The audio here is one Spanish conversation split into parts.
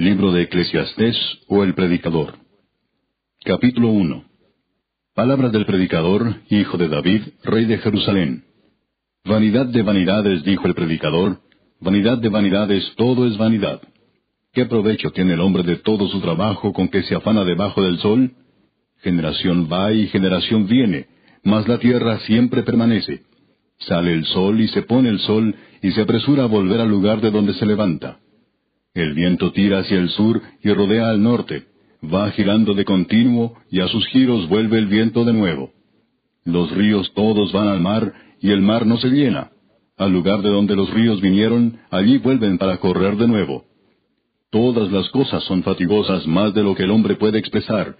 Libro de Eclesiastés o el Predicador. Capítulo 1. Palabras del predicador, hijo de David, rey de Jerusalén. Vanidad de vanidades, dijo el predicador, vanidad de vanidades, todo es vanidad. ¿Qué provecho tiene el hombre de todo su trabajo con que se afana debajo del sol? Generación va y generación viene, mas la tierra siempre permanece. Sale el sol y se pone el sol y se apresura a volver al lugar de donde se levanta. El viento tira hacia el sur y rodea al norte, va girando de continuo y a sus giros vuelve el viento de nuevo. Los ríos todos van al mar y el mar no se llena. Al lugar de donde los ríos vinieron, allí vuelven para correr de nuevo. Todas las cosas son fatigosas más de lo que el hombre puede expresar.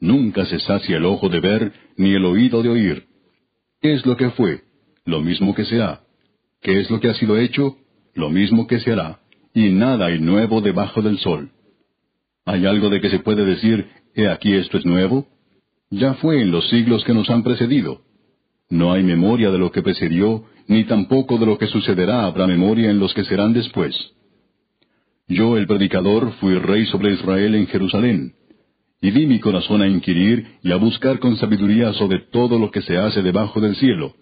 Nunca se sacia el ojo de ver, ni el oído de oír. ¿Qué es lo que fue? Lo mismo que será. ¿Qué es lo que ha sido hecho? Lo mismo que se hará y nada hay nuevo debajo del sol. ¿Hay algo de que se puede decir, he aquí esto es nuevo? Ya fue en los siglos que nos han precedido. No hay memoria de lo que precedió, ni tampoco de lo que sucederá habrá memoria en los que serán después. Yo, el predicador, fui rey sobre Israel en Jerusalén, y di mi corazón a inquirir y a buscar con sabiduría sobre todo lo que se hace debajo del cielo.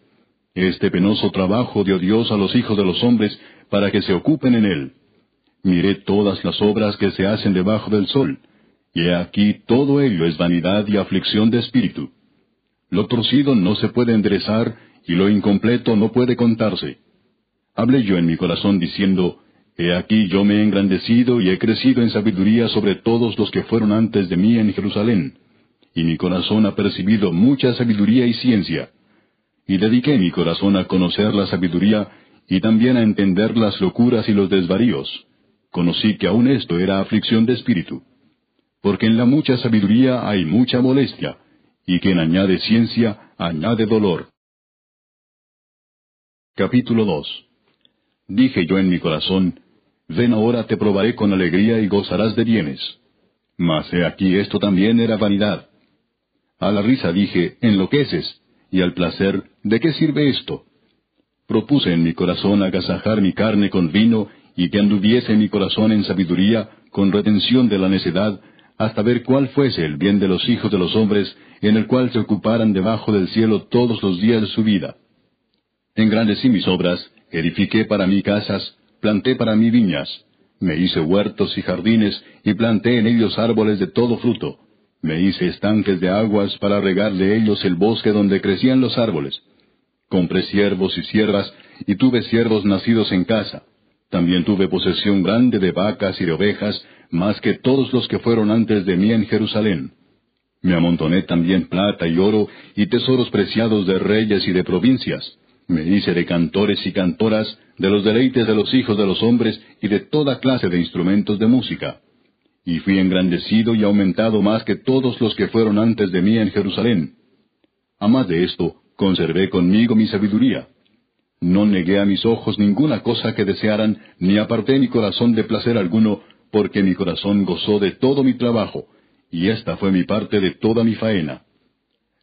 Este penoso trabajo dio Dios a los hijos de los hombres para que se ocupen en él. Miré todas las obras que se hacen debajo del sol, y he aquí todo ello es vanidad y aflicción de espíritu. Lo torcido no se puede enderezar, y lo incompleto no puede contarse. Hablé yo en mi corazón diciendo, He aquí yo me he engrandecido y he crecido en sabiduría sobre todos los que fueron antes de mí en Jerusalén, y mi corazón ha percibido mucha sabiduría y ciencia. Y dediqué mi corazón a conocer la sabiduría y también a entender las locuras y los desvaríos conocí que aun esto era aflicción de espíritu. Porque en la mucha sabiduría hay mucha molestia, y quien añade ciencia, añade dolor. Capítulo 2 Dije yo en mi corazón, Ven ahora te probaré con alegría y gozarás de bienes. Mas he aquí esto también era vanidad. A la risa dije, enloqueces, y al placer, ¿de qué sirve esto? Propuse en mi corazón agasajar mi carne con vino y que anduviese mi corazón en sabiduría, con retención de la necedad, hasta ver cuál fuese el bien de los hijos de los hombres, en el cual se ocuparan debajo del cielo todos los días de su vida. Engrandecí mis obras, edifiqué para mí casas, planté para mí viñas, me hice huertos y jardines, y planté en ellos árboles de todo fruto. Me hice estanques de aguas para regar de ellos el bosque donde crecían los árboles. Compré siervos y siervas, y tuve siervos nacidos en casa. También tuve posesión grande de vacas y de ovejas, más que todos los que fueron antes de mí en Jerusalén. Me amontoné también plata y oro y tesoros preciados de reyes y de provincias. Me hice de cantores y cantoras, de los deleites de los hijos de los hombres y de toda clase de instrumentos de música. Y fui engrandecido y aumentado más que todos los que fueron antes de mí en Jerusalén. A más de esto, conservé conmigo mi sabiduría no negué a mis ojos ninguna cosa que desearan, ni aparté mi corazón de placer alguno, porque mi corazón gozó de todo mi trabajo, y esta fue mi parte de toda mi faena.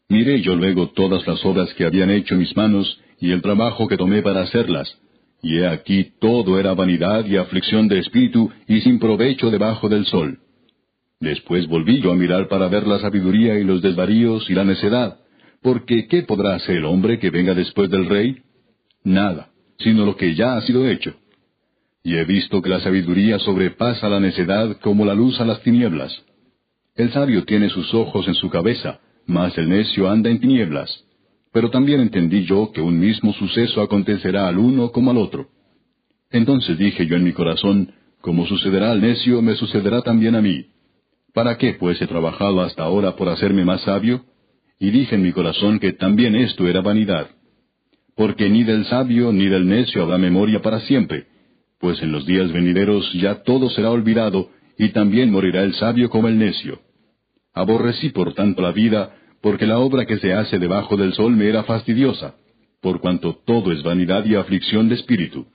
Miré yo luego todas las obras que habían hecho mis manos, y el trabajo que tomé para hacerlas, y he aquí todo era vanidad y aflicción de espíritu, y sin provecho debajo del sol. Después volví yo a mirar para ver la sabiduría y los desvaríos y la necedad, porque ¿qué podrá hacer el hombre que venga después del rey? Nada, sino lo que ya ha sido hecho. Y he visto que la sabiduría sobrepasa la necedad como la luz a las tinieblas. El sabio tiene sus ojos en su cabeza, mas el necio anda en tinieblas. Pero también entendí yo que un mismo suceso acontecerá al uno como al otro. Entonces dije yo en mi corazón, como sucederá al necio, me sucederá también a mí. ¿Para qué pues he trabajado hasta ahora por hacerme más sabio? Y dije en mi corazón que también esto era vanidad porque ni del sabio ni del necio habrá memoria para siempre, pues en los días venideros ya todo será olvidado, y también morirá el sabio como el necio. Aborrecí por tanto la vida, porque la obra que se hace debajo del sol me era fastidiosa, por cuanto todo es vanidad y aflicción de espíritu.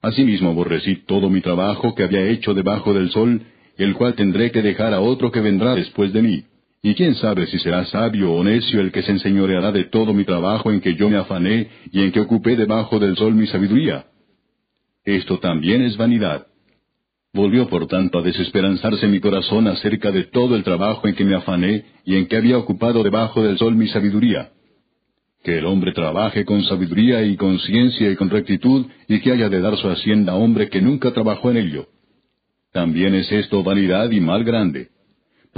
Asimismo aborrecí todo mi trabajo que había hecho debajo del sol, el cual tendré que dejar a otro que vendrá después de mí. Y quién sabe si será sabio o necio el que se enseñoreará de todo mi trabajo en que yo me afané y en que ocupé debajo del sol mi sabiduría. Esto también es vanidad. Volvió por tanto a desesperanzarse mi corazón acerca de todo el trabajo en que me afané y en que había ocupado debajo del sol mi sabiduría. Que el hombre trabaje con sabiduría y con ciencia y con rectitud, y que haya de dar su hacienda a hombre que nunca trabajó en ello. También es esto vanidad y mal grande.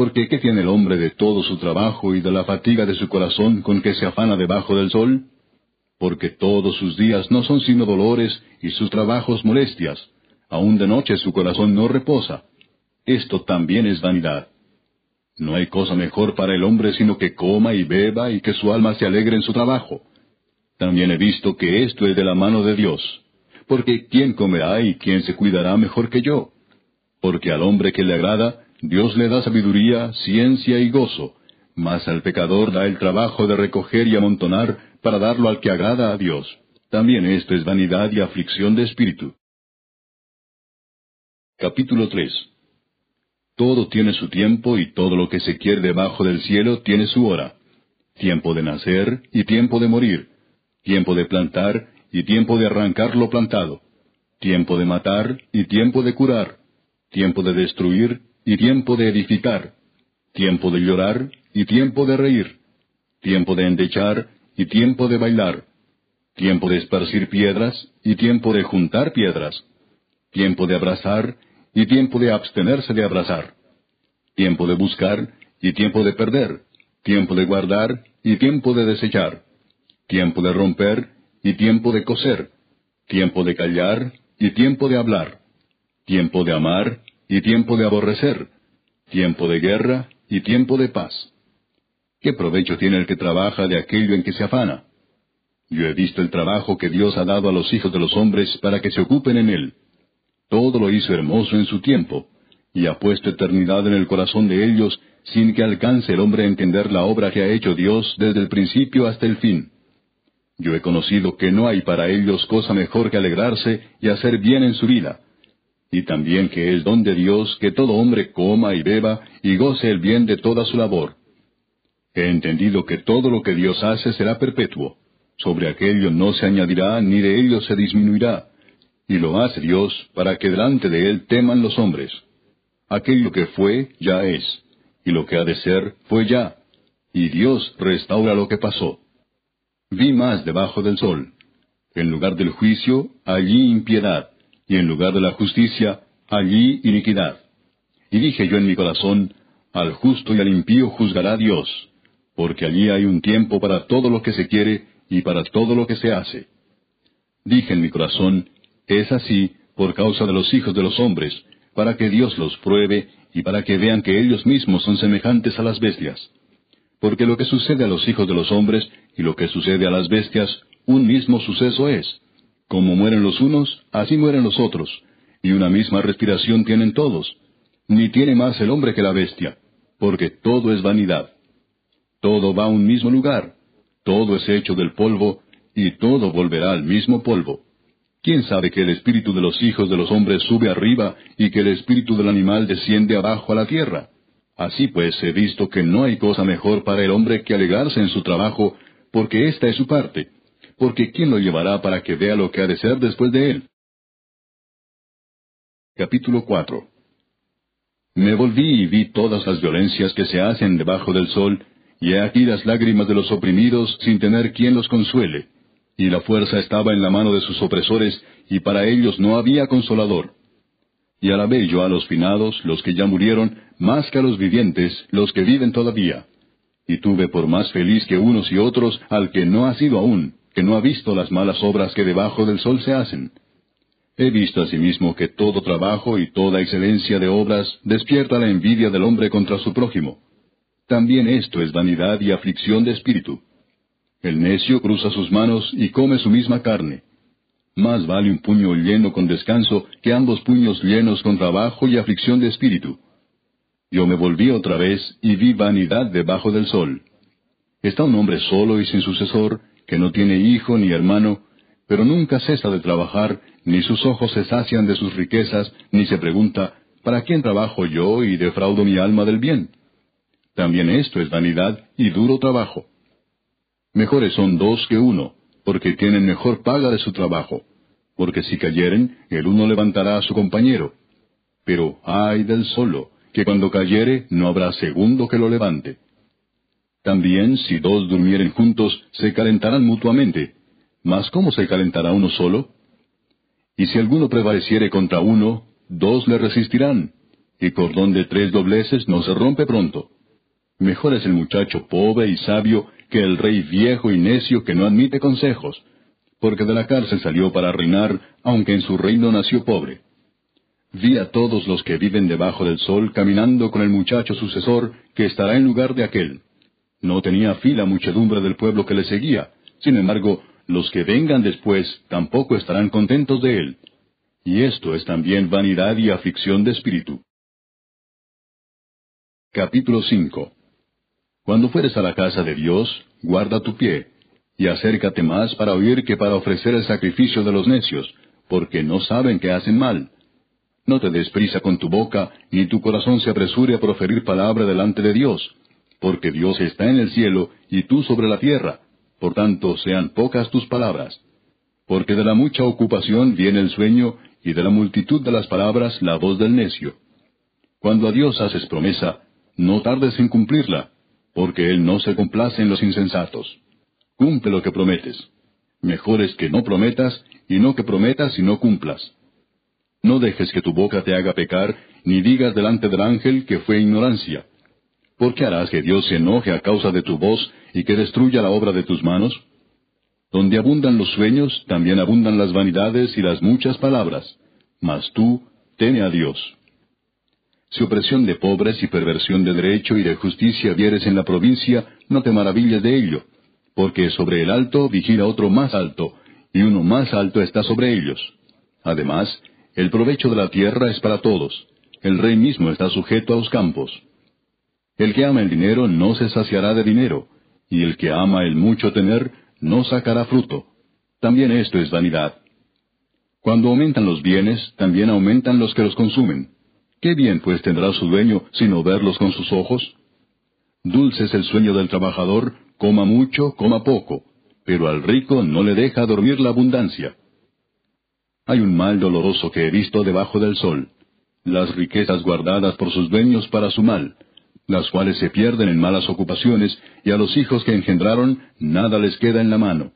Porque ¿qué tiene el hombre de todo su trabajo y de la fatiga de su corazón con que se afana debajo del sol? Porque todos sus días no son sino dolores y sus trabajos molestias aun de noche su corazón no reposa. Esto también es vanidad. No hay cosa mejor para el hombre sino que coma y beba y que su alma se alegre en su trabajo. También he visto que esto es de la mano de Dios. Porque ¿quién comerá y quién se cuidará mejor que yo? Porque al hombre que le agrada, Dios le da sabiduría, ciencia y gozo, mas al pecador da el trabajo de recoger y amontonar para darlo al que agrada a Dios. También esto es vanidad y aflicción de espíritu. Capítulo 3 Todo tiene su tiempo y todo lo que se quiere debajo del cielo tiene su hora. Tiempo de nacer y tiempo de morir. Tiempo de plantar y tiempo de arrancar lo plantado. Tiempo de matar y tiempo de curar. Tiempo de destruir y tiempo de edificar. Tiempo de llorar y tiempo de reír. Tiempo de endechar y tiempo de bailar. Tiempo de esparcir piedras y tiempo de juntar piedras. Tiempo de abrazar y tiempo de abstenerse de abrazar, tiempo de buscar y tiempo de perder, tiempo de guardar y tiempo de desechar, tiempo de romper y tiempo de coser, tiempo de callar y tiempo de hablar, tiempo de amar y tiempo de aborrecer, tiempo de guerra y tiempo de paz. ¿Qué provecho tiene el que trabaja de aquello en que se afana? Yo he visto el trabajo que Dios ha dado a los hijos de los hombres para que se ocupen en él. Todo lo hizo hermoso en su tiempo, y ha puesto eternidad en el corazón de ellos, sin que alcance el hombre a entender la obra que ha hecho Dios desde el principio hasta el fin. Yo he conocido que no hay para ellos cosa mejor que alegrarse y hacer bien en su vida, y también que es don de Dios que todo hombre coma y beba y goce el bien de toda su labor. He entendido que todo lo que Dios hace será perpetuo, sobre aquello no se añadirá ni de ello se disminuirá, y lo hace Dios para que delante de Él teman los hombres. Aquello que fue, ya es, y lo que ha de ser, fue ya, y Dios restaura lo que pasó. Vi más debajo del sol. En lugar del juicio, allí impiedad, y en lugar de la justicia, allí iniquidad. Y dije yo en mi corazón, al justo y al impío juzgará Dios, porque allí hay un tiempo para todo lo que se quiere y para todo lo que se hace. Dije en mi corazón, es así por causa de los hijos de los hombres, para que Dios los pruebe y para que vean que ellos mismos son semejantes a las bestias. Porque lo que sucede a los hijos de los hombres y lo que sucede a las bestias, un mismo suceso es. Como mueren los unos, así mueren los otros, y una misma respiración tienen todos. Ni tiene más el hombre que la bestia, porque todo es vanidad. Todo va a un mismo lugar, todo es hecho del polvo, y todo volverá al mismo polvo. ¿Quién sabe que el espíritu de los hijos de los hombres sube arriba y que el espíritu del animal desciende abajo a la tierra? Así pues he visto que no hay cosa mejor para el hombre que alegarse en su trabajo, porque esta es su parte, porque ¿quién lo llevará para que vea lo que ha de ser después de él? Capítulo 4 Me volví y vi todas las violencias que se hacen debajo del sol, y he aquí las lágrimas de los oprimidos sin tener quien los consuele y la fuerza estaba en la mano de sus opresores, y para ellos no había consolador. Y alabé yo a los finados, los que ya murieron, más que a los vivientes, los que viven todavía. Y tuve por más feliz que unos y otros al que no ha sido aún, que no ha visto las malas obras que debajo del sol se hacen. He visto asimismo que todo trabajo y toda excelencia de obras despierta la envidia del hombre contra su prójimo. También esto es vanidad y aflicción de espíritu. El necio cruza sus manos y come su misma carne. Más vale un puño lleno con descanso que ambos puños llenos con trabajo y aflicción de espíritu. Yo me volví otra vez y vi vanidad debajo del sol. Está un hombre solo y sin sucesor, que no tiene hijo ni hermano, pero nunca cesa de trabajar, ni sus ojos se sacian de sus riquezas, ni se pregunta, ¿para quién trabajo yo y defraudo mi alma del bien? También esto es vanidad y duro trabajo. Mejores son dos que uno, porque tienen mejor paga de su trabajo, porque si cayeren, el uno levantará a su compañero. pero ay del solo, que cuando cayere no habrá segundo que lo levante. También si dos durmieren juntos, se calentarán mutuamente. Mas ¿cómo se calentará uno solo? Y si alguno prevaleciere contra uno, dos le resistirán, y cordón de tres dobleces no se rompe pronto. Mejor es el muchacho pobre y sabio que el rey viejo y necio que no admite consejos, porque de la cárcel salió para reinar, aunque en su reino nació pobre. Vi a todos los que viven debajo del sol caminando con el muchacho sucesor que estará en lugar de aquel. No tenía fila muchedumbre del pueblo que le seguía. Sin embargo, los que vengan después tampoco estarán contentos de él. Y esto es también vanidad y aflicción de espíritu. Capítulo 5 Cuando fueres a la casa de Dios, guarda tu pie, y acércate más para oír que para ofrecer el sacrificio de los necios, porque no saben que hacen mal no te des prisa con tu boca, ni tu corazón se apresure a proferir palabra delante de Dios, porque Dios está en el cielo y tú sobre la tierra, por tanto sean pocas tus palabras. Porque de la mucha ocupación viene el sueño, y de la multitud de las palabras la voz del necio. Cuando a Dios haces promesa, no tardes en cumplirla, porque Él no se complace en los insensatos. Cumple lo que prometes. Mejor es que no prometas, y no que prometas y no cumplas. No dejes que tu boca te haga pecar, ni digas delante del ángel que fue ignorancia. ¿Por qué harás que Dios se enoje a causa de tu voz y que destruya la obra de tus manos? Donde abundan los sueños, también abundan las vanidades y las muchas palabras. Mas tú, teme a Dios. Si opresión de pobres y perversión de derecho y de justicia vieres en la provincia, no te maravilles de ello, porque sobre el alto vigila otro más alto, y uno más alto está sobre ellos. Además, el provecho de la tierra es para todos. El rey mismo está sujeto a los campos. El que ama el dinero no se saciará de dinero, y el que ama el mucho tener no sacará fruto. También esto es vanidad. Cuando aumentan los bienes, también aumentan los que los consumen. ¿Qué bien pues tendrá su dueño sino verlos con sus ojos? Dulce es el sueño del trabajador, coma mucho, coma poco, pero al rico no le deja dormir la abundancia. Hay un mal doloroso que he visto debajo del sol, las riquezas guardadas por sus dueños para su mal, las cuales se pierden en malas ocupaciones, y a los hijos que engendraron nada les queda en la mano.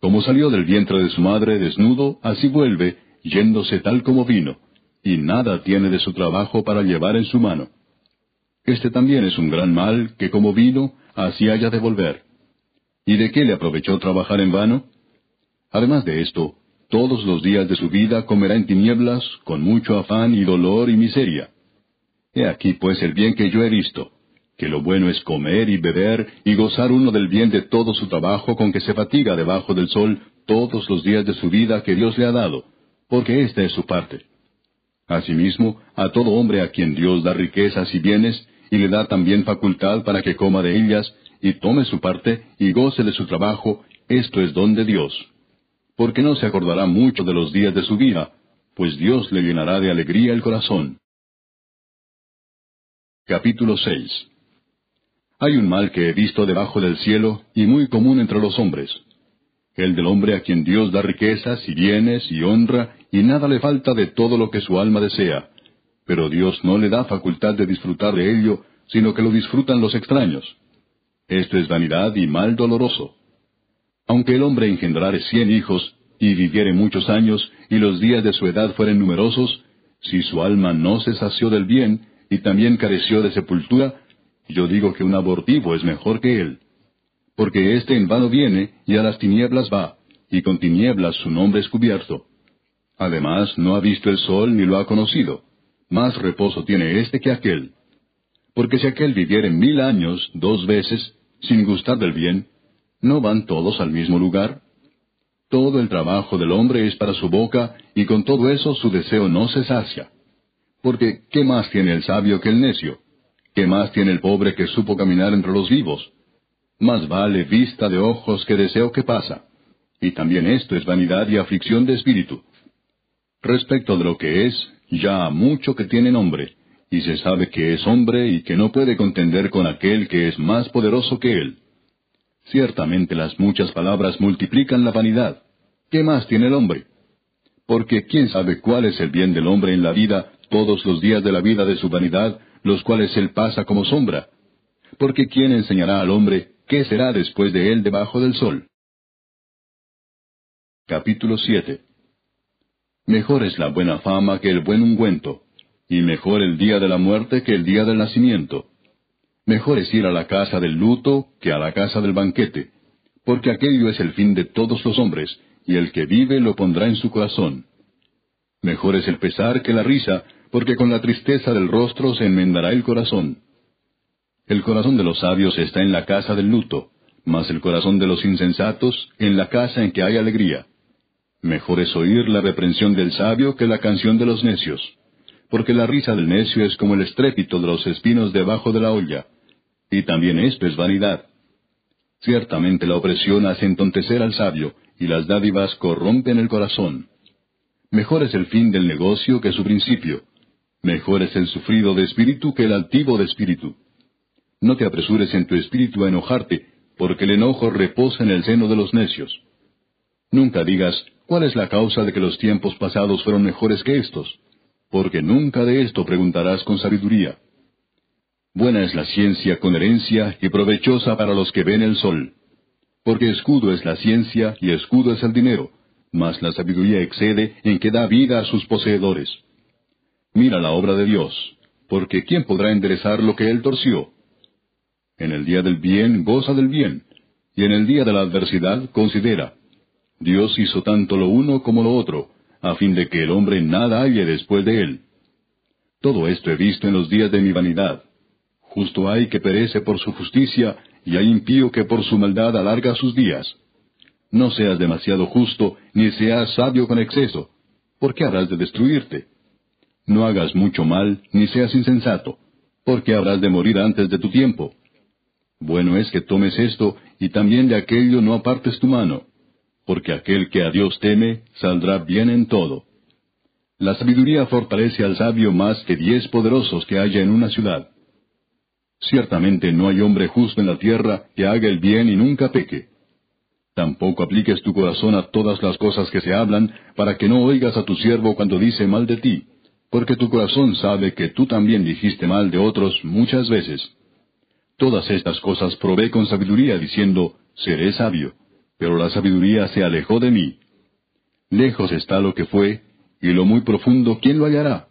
Como salió del vientre de su madre desnudo, así vuelve, yéndose tal como vino, y nada tiene de su trabajo para llevar en su mano. Este también es un gran mal que como vino, así haya de volver. ¿Y de qué le aprovechó trabajar en vano? Además de esto, todos los días de su vida comerá en tinieblas, con mucho afán y dolor y miseria. He aquí pues el bien que yo he visto, que lo bueno es comer y beber y gozar uno del bien de todo su trabajo con que se fatiga debajo del sol todos los días de su vida que Dios le ha dado, porque esta es su parte. Asimismo, a todo hombre a quien Dios da riquezas y bienes, y le da también facultad para que coma de ellas, y tome su parte, y goce de su trabajo, esto es don de Dios porque no se acordará mucho de los días de su vida, pues Dios le llenará de alegría el corazón. Capítulo 6 Hay un mal que he visto debajo del cielo y muy común entre los hombres. El del hombre a quien Dios da riquezas y bienes y honra y nada le falta de todo lo que su alma desea. Pero Dios no le da facultad de disfrutar de ello, sino que lo disfrutan los extraños. Esto es vanidad y mal doloroso. Aunque el hombre engendrare cien hijos, y viviere muchos años, y los días de su edad fueren numerosos, si su alma no se sació del bien, y también careció de sepultura, yo digo que un abortivo es mejor que él. Porque éste en vano viene, y a las tinieblas va, y con tinieblas su nombre es cubierto. Además, no ha visto el sol ni lo ha conocido. Más reposo tiene éste que aquel. Porque si aquel viviere mil años dos veces, sin gustar del bien, ¿No van todos al mismo lugar? Todo el trabajo del hombre es para su boca, y con todo eso su deseo no se sacia. Porque, ¿qué más tiene el sabio que el necio? ¿Qué más tiene el pobre que supo caminar entre los vivos? Más vale vista de ojos que deseo que pasa. Y también esto es vanidad y aflicción de espíritu. Respecto de lo que es, ya mucho que tiene nombre, y se sabe que es hombre y que no puede contender con aquel que es más poderoso que él. Ciertamente las muchas palabras multiplican la vanidad. ¿Qué más tiene el hombre? Porque quién sabe cuál es el bien del hombre en la vida, todos los días de la vida de su vanidad, los cuales él pasa como sombra. Porque ¿quién enseñará al hombre qué será después de él debajo del sol? Capítulo 7 Mejor es la buena fama que el buen ungüento, y mejor el día de la muerte que el día del nacimiento. Mejor es ir a la casa del luto que a la casa del banquete, porque aquello es el fin de todos los hombres, y el que vive lo pondrá en su corazón. Mejor es el pesar que la risa, porque con la tristeza del rostro se enmendará el corazón. El corazón de los sabios está en la casa del luto, mas el corazón de los insensatos en la casa en que hay alegría. Mejor es oír la reprensión del sabio que la canción de los necios, porque la risa del necio es como el estrépito de los espinos debajo de la olla, y también esto es vanidad. Ciertamente la opresión hace entontecer al sabio, y las dádivas corrompen el corazón. Mejor es el fin del negocio que su principio. Mejor es el sufrido de espíritu que el altivo de espíritu. No te apresures en tu espíritu a enojarte, porque el enojo reposa en el seno de los necios. Nunca digas, ¿cuál es la causa de que los tiempos pasados fueron mejores que estos? Porque nunca de esto preguntarás con sabiduría. Buena es la ciencia con herencia y provechosa para los que ven el sol. Porque escudo es la ciencia y escudo es el dinero, mas la sabiduría excede en que da vida a sus poseedores. Mira la obra de Dios, porque ¿quién podrá enderezar lo que él torció? En el día del bien goza del bien, y en el día de la adversidad considera. Dios hizo tanto lo uno como lo otro, a fin de que el hombre nada halle después de él. Todo esto he visto en los días de mi vanidad. Justo hay que perece por su justicia, y hay impío que por su maldad alarga sus días. No seas demasiado justo, ni seas sabio con exceso, porque habrás de destruirte. No hagas mucho mal, ni seas insensato, porque habrás de morir antes de tu tiempo. Bueno es que tomes esto, y también de aquello no apartes tu mano, porque aquel que a Dios teme saldrá bien en todo. La sabiduría fortalece al sabio más que diez poderosos que haya en una ciudad. Ciertamente no hay hombre justo en la tierra que haga el bien y nunca peque. Tampoco apliques tu corazón a todas las cosas que se hablan, para que no oigas a tu siervo cuando dice mal de ti, porque tu corazón sabe que tú también dijiste mal de otros muchas veces. Todas estas cosas probé con sabiduría, diciendo, seré sabio, pero la sabiduría se alejó de mí. Lejos está lo que fue, y lo muy profundo, ¿quién lo hallará?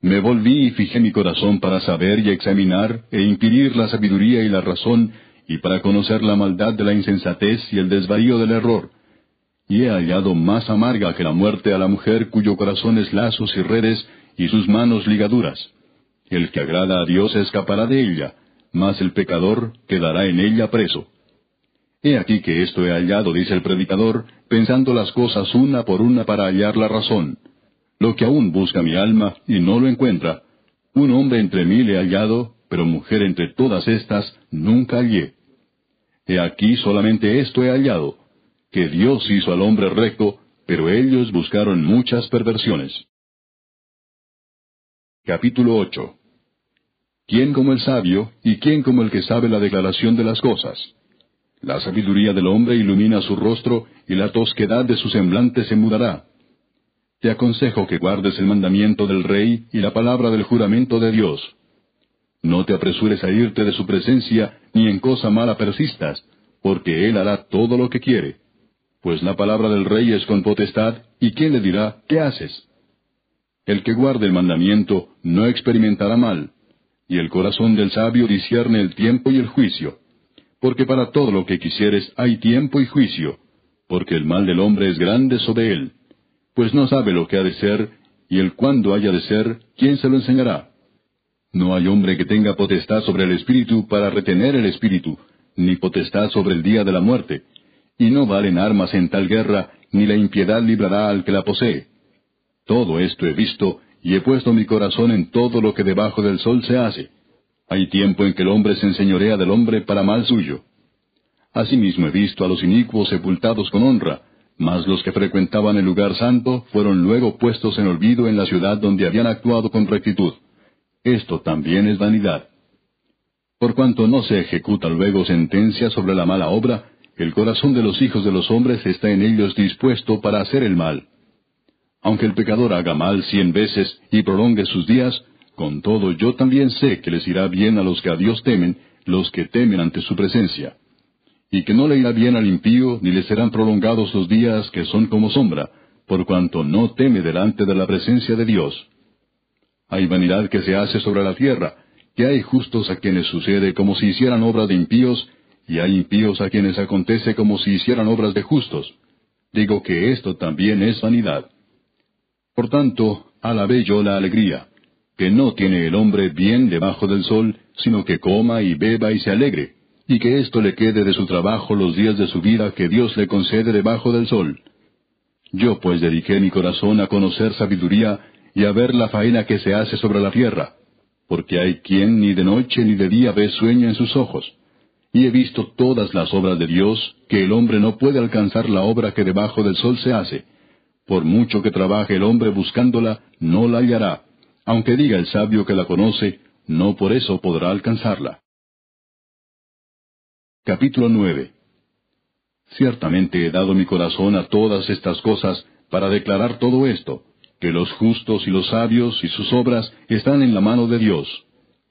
Me volví y fijé mi corazón para saber y examinar e impedir la sabiduría y la razón, y para conocer la maldad de la insensatez y el desvarío del error. Y he hallado más amarga que la muerte a la mujer cuyo corazón es lazos y redes, y sus manos ligaduras. El que agrada a Dios escapará de ella, mas el pecador quedará en ella preso. He aquí que esto he hallado, dice el predicador, pensando las cosas una por una para hallar la razón lo que aún busca mi alma y no lo encuentra. Un hombre entre mil he hallado, pero mujer entre todas estas nunca hallé. He aquí solamente esto he hallado, que Dios hizo al hombre recto, pero ellos buscaron muchas perversiones. Capítulo 8 ¿Quién como el sabio y quién como el que sabe la declaración de las cosas? La sabiduría del hombre ilumina su rostro y la tosquedad de su semblante se mudará te aconsejo que guardes el mandamiento del rey y la palabra del juramento de Dios. No te apresures a irte de su presencia, ni en cosa mala persistas, porque él hará todo lo que quiere. Pues la palabra del rey es con potestad, y quién le dirá, ¿qué haces? El que guarde el mandamiento no experimentará mal, y el corazón del sabio discierne el tiempo y el juicio. Porque para todo lo que quisieres hay tiempo y juicio, porque el mal del hombre es grande sobre él pues no sabe lo que ha de ser, y el cuándo haya de ser, ¿quién se lo enseñará? No hay hombre que tenga potestad sobre el espíritu para retener el espíritu, ni potestad sobre el día de la muerte, y no valen armas en tal guerra, ni la impiedad librará al que la posee. Todo esto he visto, y he puesto mi corazón en todo lo que debajo del sol se hace. Hay tiempo en que el hombre se enseñorea del hombre para mal suyo. Asimismo he visto a los inicuos sepultados con honra, mas los que frecuentaban el lugar santo fueron luego puestos en olvido en la ciudad donde habían actuado con rectitud. Esto también es vanidad. Por cuanto no se ejecuta luego sentencia sobre la mala obra, el corazón de los hijos de los hombres está en ellos dispuesto para hacer el mal. Aunque el pecador haga mal cien veces y prolongue sus días, con todo yo también sé que les irá bien a los que a Dios temen, los que temen ante su presencia. Y que no le irá bien al impío, ni le serán prolongados los días que son como sombra, por cuanto no teme delante de la presencia de Dios. Hay vanidad que se hace sobre la tierra, que hay justos a quienes sucede como si hicieran obras de impíos, y hay impíos a quienes acontece como si hicieran obras de justos. Digo que esto también es vanidad. Por tanto, alabé yo la alegría, que no tiene el hombre bien debajo del sol, sino que coma y beba y se alegre, y que esto le quede de su trabajo los días de su vida que Dios le concede debajo del sol. Yo pues dediqué mi corazón a conocer sabiduría y a ver la faena que se hace sobre la tierra, porque hay quien ni de noche ni de día ve sueño en sus ojos. Y he visto todas las obras de Dios, que el hombre no puede alcanzar la obra que debajo del sol se hace. Por mucho que trabaje el hombre buscándola, no la hallará. Aunque diga el sabio que la conoce, no por eso podrá alcanzarla. Capítulo 9 Ciertamente he dado mi corazón a todas estas cosas para declarar todo esto, que los justos y los sabios y sus obras están en la mano de Dios.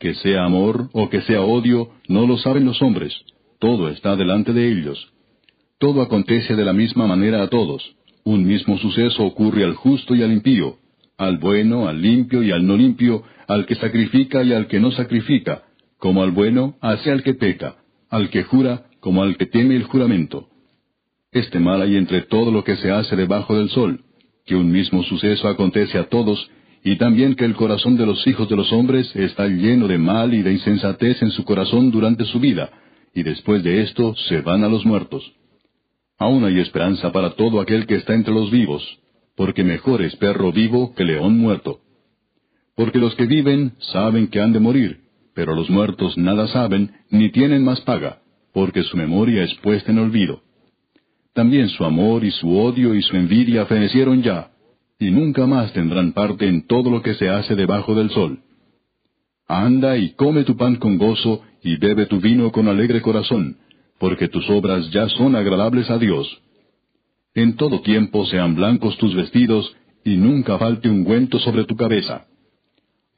Que sea amor o que sea odio, no lo saben los hombres, todo está delante de ellos. Todo acontece de la misma manera a todos. Un mismo suceso ocurre al justo y al impío, al bueno, al limpio y al no limpio, al que sacrifica y al que no sacrifica, como al bueno, hace al que peca, al que jura, como al que teme el juramento. Este mal hay entre todo lo que se hace debajo del sol, que un mismo suceso acontece a todos, y también que el corazón de los hijos de los hombres está lleno de mal y de insensatez en su corazón durante su vida, y después de esto se van a los muertos. Aún hay esperanza para todo aquel que está entre los vivos, porque mejor es perro vivo que león muerto. Porque los que viven saben que han de morir, pero los muertos nada saben, ni tienen más paga, porque su memoria es puesta en olvido. También su amor y su odio y su envidia fenecieron ya, y nunca más tendrán parte en todo lo que se hace debajo del sol. Anda y come tu pan con gozo, y bebe tu vino con alegre corazón, porque tus obras ya son agradables a Dios. En todo tiempo sean blancos tus vestidos, y nunca falte ungüento sobre tu cabeza.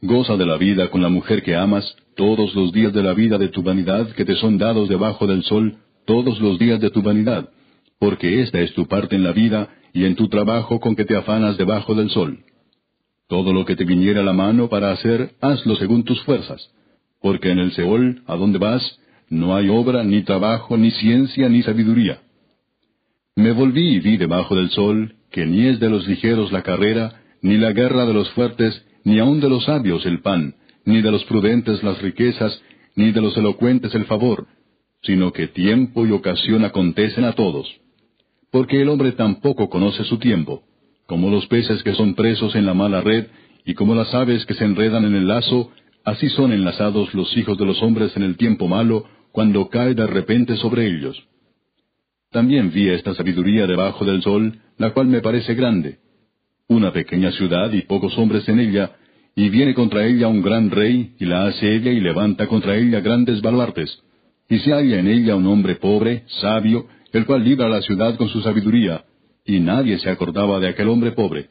Goza de la vida con la mujer que amas, todos los días de la vida de tu vanidad que te son dados debajo del sol, todos los días de tu vanidad, porque esta es tu parte en la vida y en tu trabajo con que te afanas debajo del sol. Todo lo que te viniera a la mano para hacer, hazlo según tus fuerzas, porque en el Seol, a donde vas, no hay obra, ni trabajo, ni ciencia, ni sabiduría. Me volví y vi debajo del sol, que ni es de los ligeros la carrera, ni la guerra de los fuertes, ni aun de los sabios el pan, ni de los prudentes las riquezas, ni de los elocuentes el favor, sino que tiempo y ocasión acontecen a todos porque el hombre tampoco conoce su tiempo, como los peces que son presos en la mala red, y como las aves que se enredan en el lazo, así son enlazados los hijos de los hombres en el tiempo malo, cuando cae de repente sobre ellos. También vi esta sabiduría debajo del sol, la cual me parece grande. Una pequeña ciudad y pocos hombres en ella, y viene contra ella un gran rey, y la hace ella y levanta contra ella grandes baluartes. Y se halla en ella un hombre pobre, sabio, el cual libra la ciudad con su sabiduría, y nadie se acordaba de aquel hombre pobre.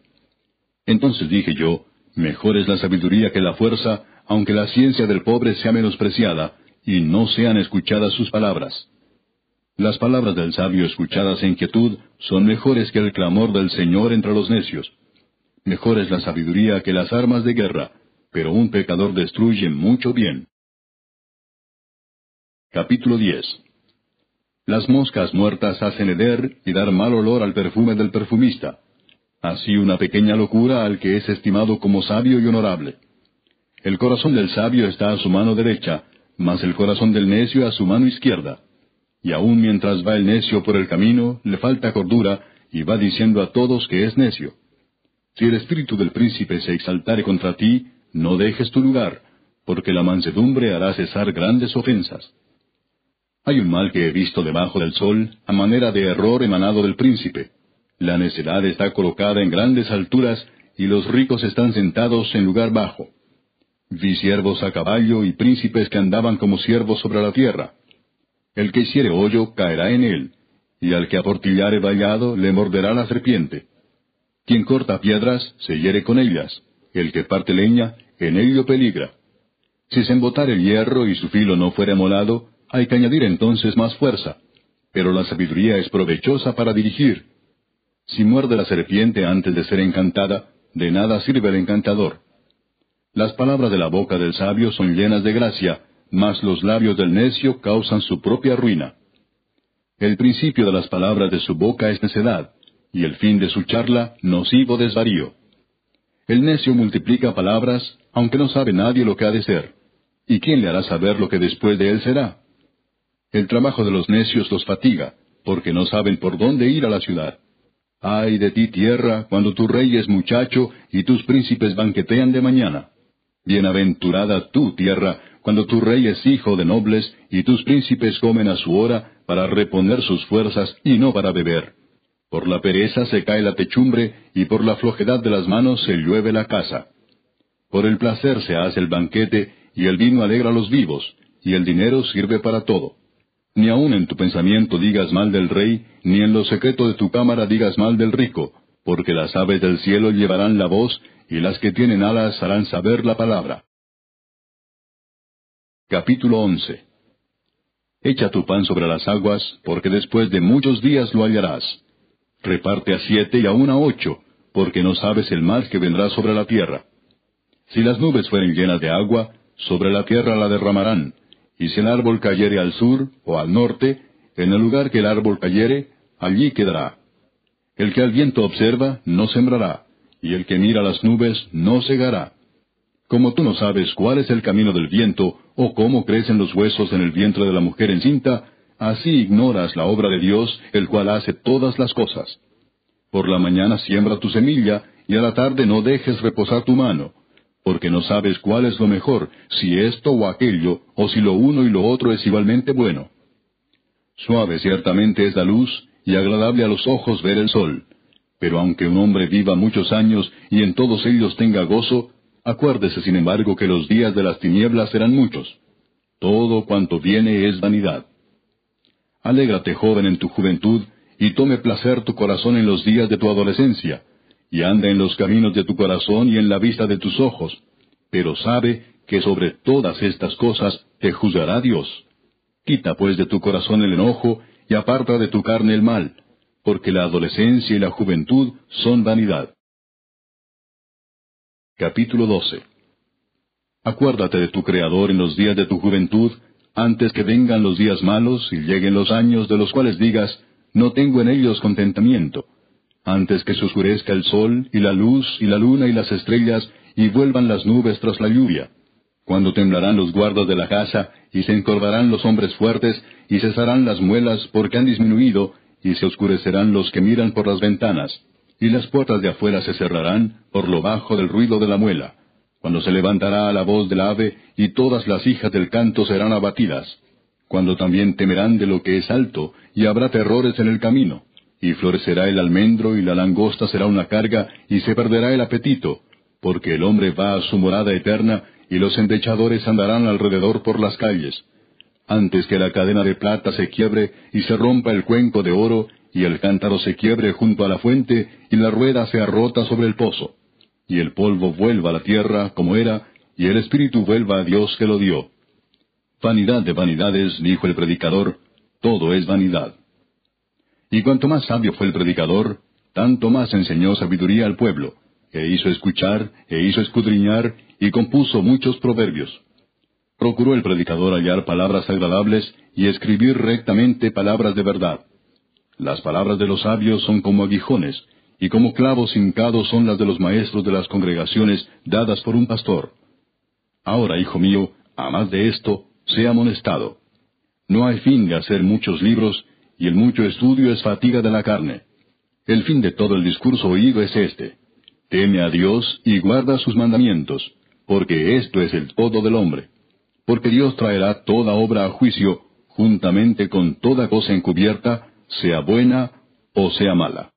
Entonces dije yo, mejor es la sabiduría que la fuerza, aunque la ciencia del pobre sea menospreciada, y no sean escuchadas sus palabras. Las palabras del sabio escuchadas en quietud son mejores que el clamor del Señor entre los necios. Mejor es la sabiduría que las armas de guerra, pero un pecador destruye mucho bien. Capítulo 10 las moscas muertas hacen heder y dar mal olor al perfume del perfumista. Así una pequeña locura al que es estimado como sabio y honorable. El corazón del sabio está a su mano derecha, mas el corazón del necio a su mano izquierda. Y aun mientras va el necio por el camino, le falta cordura, y va diciendo a todos que es necio. Si el espíritu del príncipe se exaltare contra ti, no dejes tu lugar, porque la mansedumbre hará cesar grandes ofensas. Hay un mal que he visto debajo del sol, a manera de error emanado del príncipe. La necedad está colocada en grandes alturas, y los ricos están sentados en lugar bajo. Vi siervos a caballo y príncipes que andaban como siervos sobre la tierra. El que hiciere hoyo caerá en él, y al que aportillare vallado le morderá la serpiente. Quien corta piedras, se hiere con ellas. El que parte leña, en ello peligra. Si se embotare el hierro y su filo no fuere molado, hay que añadir entonces más fuerza. Pero la sabiduría es provechosa para dirigir. Si muerde la serpiente antes de ser encantada, de nada sirve el encantador. Las palabras de la boca del sabio son llenas de gracia, mas los labios del necio causan su propia ruina. El principio de las palabras de su boca es necedad, y el fin de su charla nocivo desvarío. El necio multiplica palabras, aunque no sabe nadie lo que ha de ser. ¿Y quién le hará saber lo que después de él será? El trabajo de los necios los fatiga, porque no saben por dónde ir a la ciudad. Ay de ti tierra, cuando tu rey es muchacho y tus príncipes banquetean de mañana. Bienaventurada tú tierra, cuando tu rey es hijo de nobles y tus príncipes comen a su hora para reponer sus fuerzas y no para beber. Por la pereza se cae la techumbre y por la flojedad de las manos se llueve la casa. Por el placer se hace el banquete y el vino alegra a los vivos y el dinero sirve para todo. Ni aun en tu pensamiento digas mal del rey, ni en lo secreto de tu cámara digas mal del rico, porque las aves del cielo llevarán la voz, y las que tienen alas harán saber la palabra. Capítulo 11 Echa tu pan sobre las aguas, porque después de muchos días lo hallarás. Reparte a siete y aun a ocho, porque no sabes el mal que vendrá sobre la tierra. Si las nubes fueren llenas de agua, sobre la tierra la derramarán, y si el árbol cayere al sur o al norte, en el lugar que el árbol cayere, allí quedará. El que al viento observa, no sembrará, y el que mira las nubes, no segará. Como tú no sabes cuál es el camino del viento, o cómo crecen los huesos en el vientre de la mujer encinta, así ignoras la obra de Dios, el cual hace todas las cosas. Por la mañana siembra tu semilla, y a la tarde no dejes reposar tu mano, porque no sabes cuál es lo mejor, si esto o aquello, o si lo uno y lo otro es igualmente bueno. Suave ciertamente es la luz, y agradable a los ojos ver el sol. Pero aunque un hombre viva muchos años y en todos ellos tenga gozo, acuérdese sin embargo que los días de las tinieblas serán muchos. Todo cuanto viene es vanidad. Alégrate joven en tu juventud, y tome placer tu corazón en los días de tu adolescencia, y anda en los caminos de tu corazón y en la vista de tus ojos, pero sabe que sobre todas estas cosas te juzgará Dios. Quita pues de tu corazón el enojo y aparta de tu carne el mal, porque la adolescencia y la juventud son vanidad. Capítulo 12 Acuérdate de tu Creador en los días de tu juventud, antes que vengan los días malos y lleguen los años de los cuales digas, no tengo en ellos contentamiento antes que se oscurezca el sol y la luz y la luna y las estrellas y vuelvan las nubes tras la lluvia, cuando temblarán los guardas de la casa y se encorvarán los hombres fuertes y cesarán las muelas porque han disminuido y se oscurecerán los que miran por las ventanas y las puertas de afuera se cerrarán por lo bajo del ruido de la muela, cuando se levantará a la voz del ave y todas las hijas del canto serán abatidas, cuando también temerán de lo que es alto y habrá terrores en el camino y florecerá el almendro y la langosta será una carga, y se perderá el apetito, porque el hombre va a su morada eterna, y los endechadores andarán alrededor por las calles. Antes que la cadena de plata se quiebre y se rompa el cuenco de oro, y el cántaro se quiebre junto a la fuente, y la rueda sea rota sobre el pozo, y el polvo vuelva a la tierra como era, y el espíritu vuelva a Dios que lo dio. Vanidad de vanidades, dijo el predicador, todo es vanidad. Y cuanto más sabio fue el predicador, tanto más enseñó sabiduría al pueblo, e hizo escuchar, e hizo escudriñar, y compuso muchos proverbios. Procuró el predicador hallar palabras agradables y escribir rectamente palabras de verdad. Las palabras de los sabios son como aguijones, y como clavos hincados son las de los maestros de las congregaciones dadas por un pastor. Ahora, hijo mío, a más de esto, sea amonestado. No hay fin de hacer muchos libros, y el mucho estudio es fatiga de la carne. El fin de todo el discurso oído es este. Teme a Dios y guarda sus mandamientos, porque esto es el todo del hombre. Porque Dios traerá toda obra a juicio, juntamente con toda cosa encubierta, sea buena o sea mala.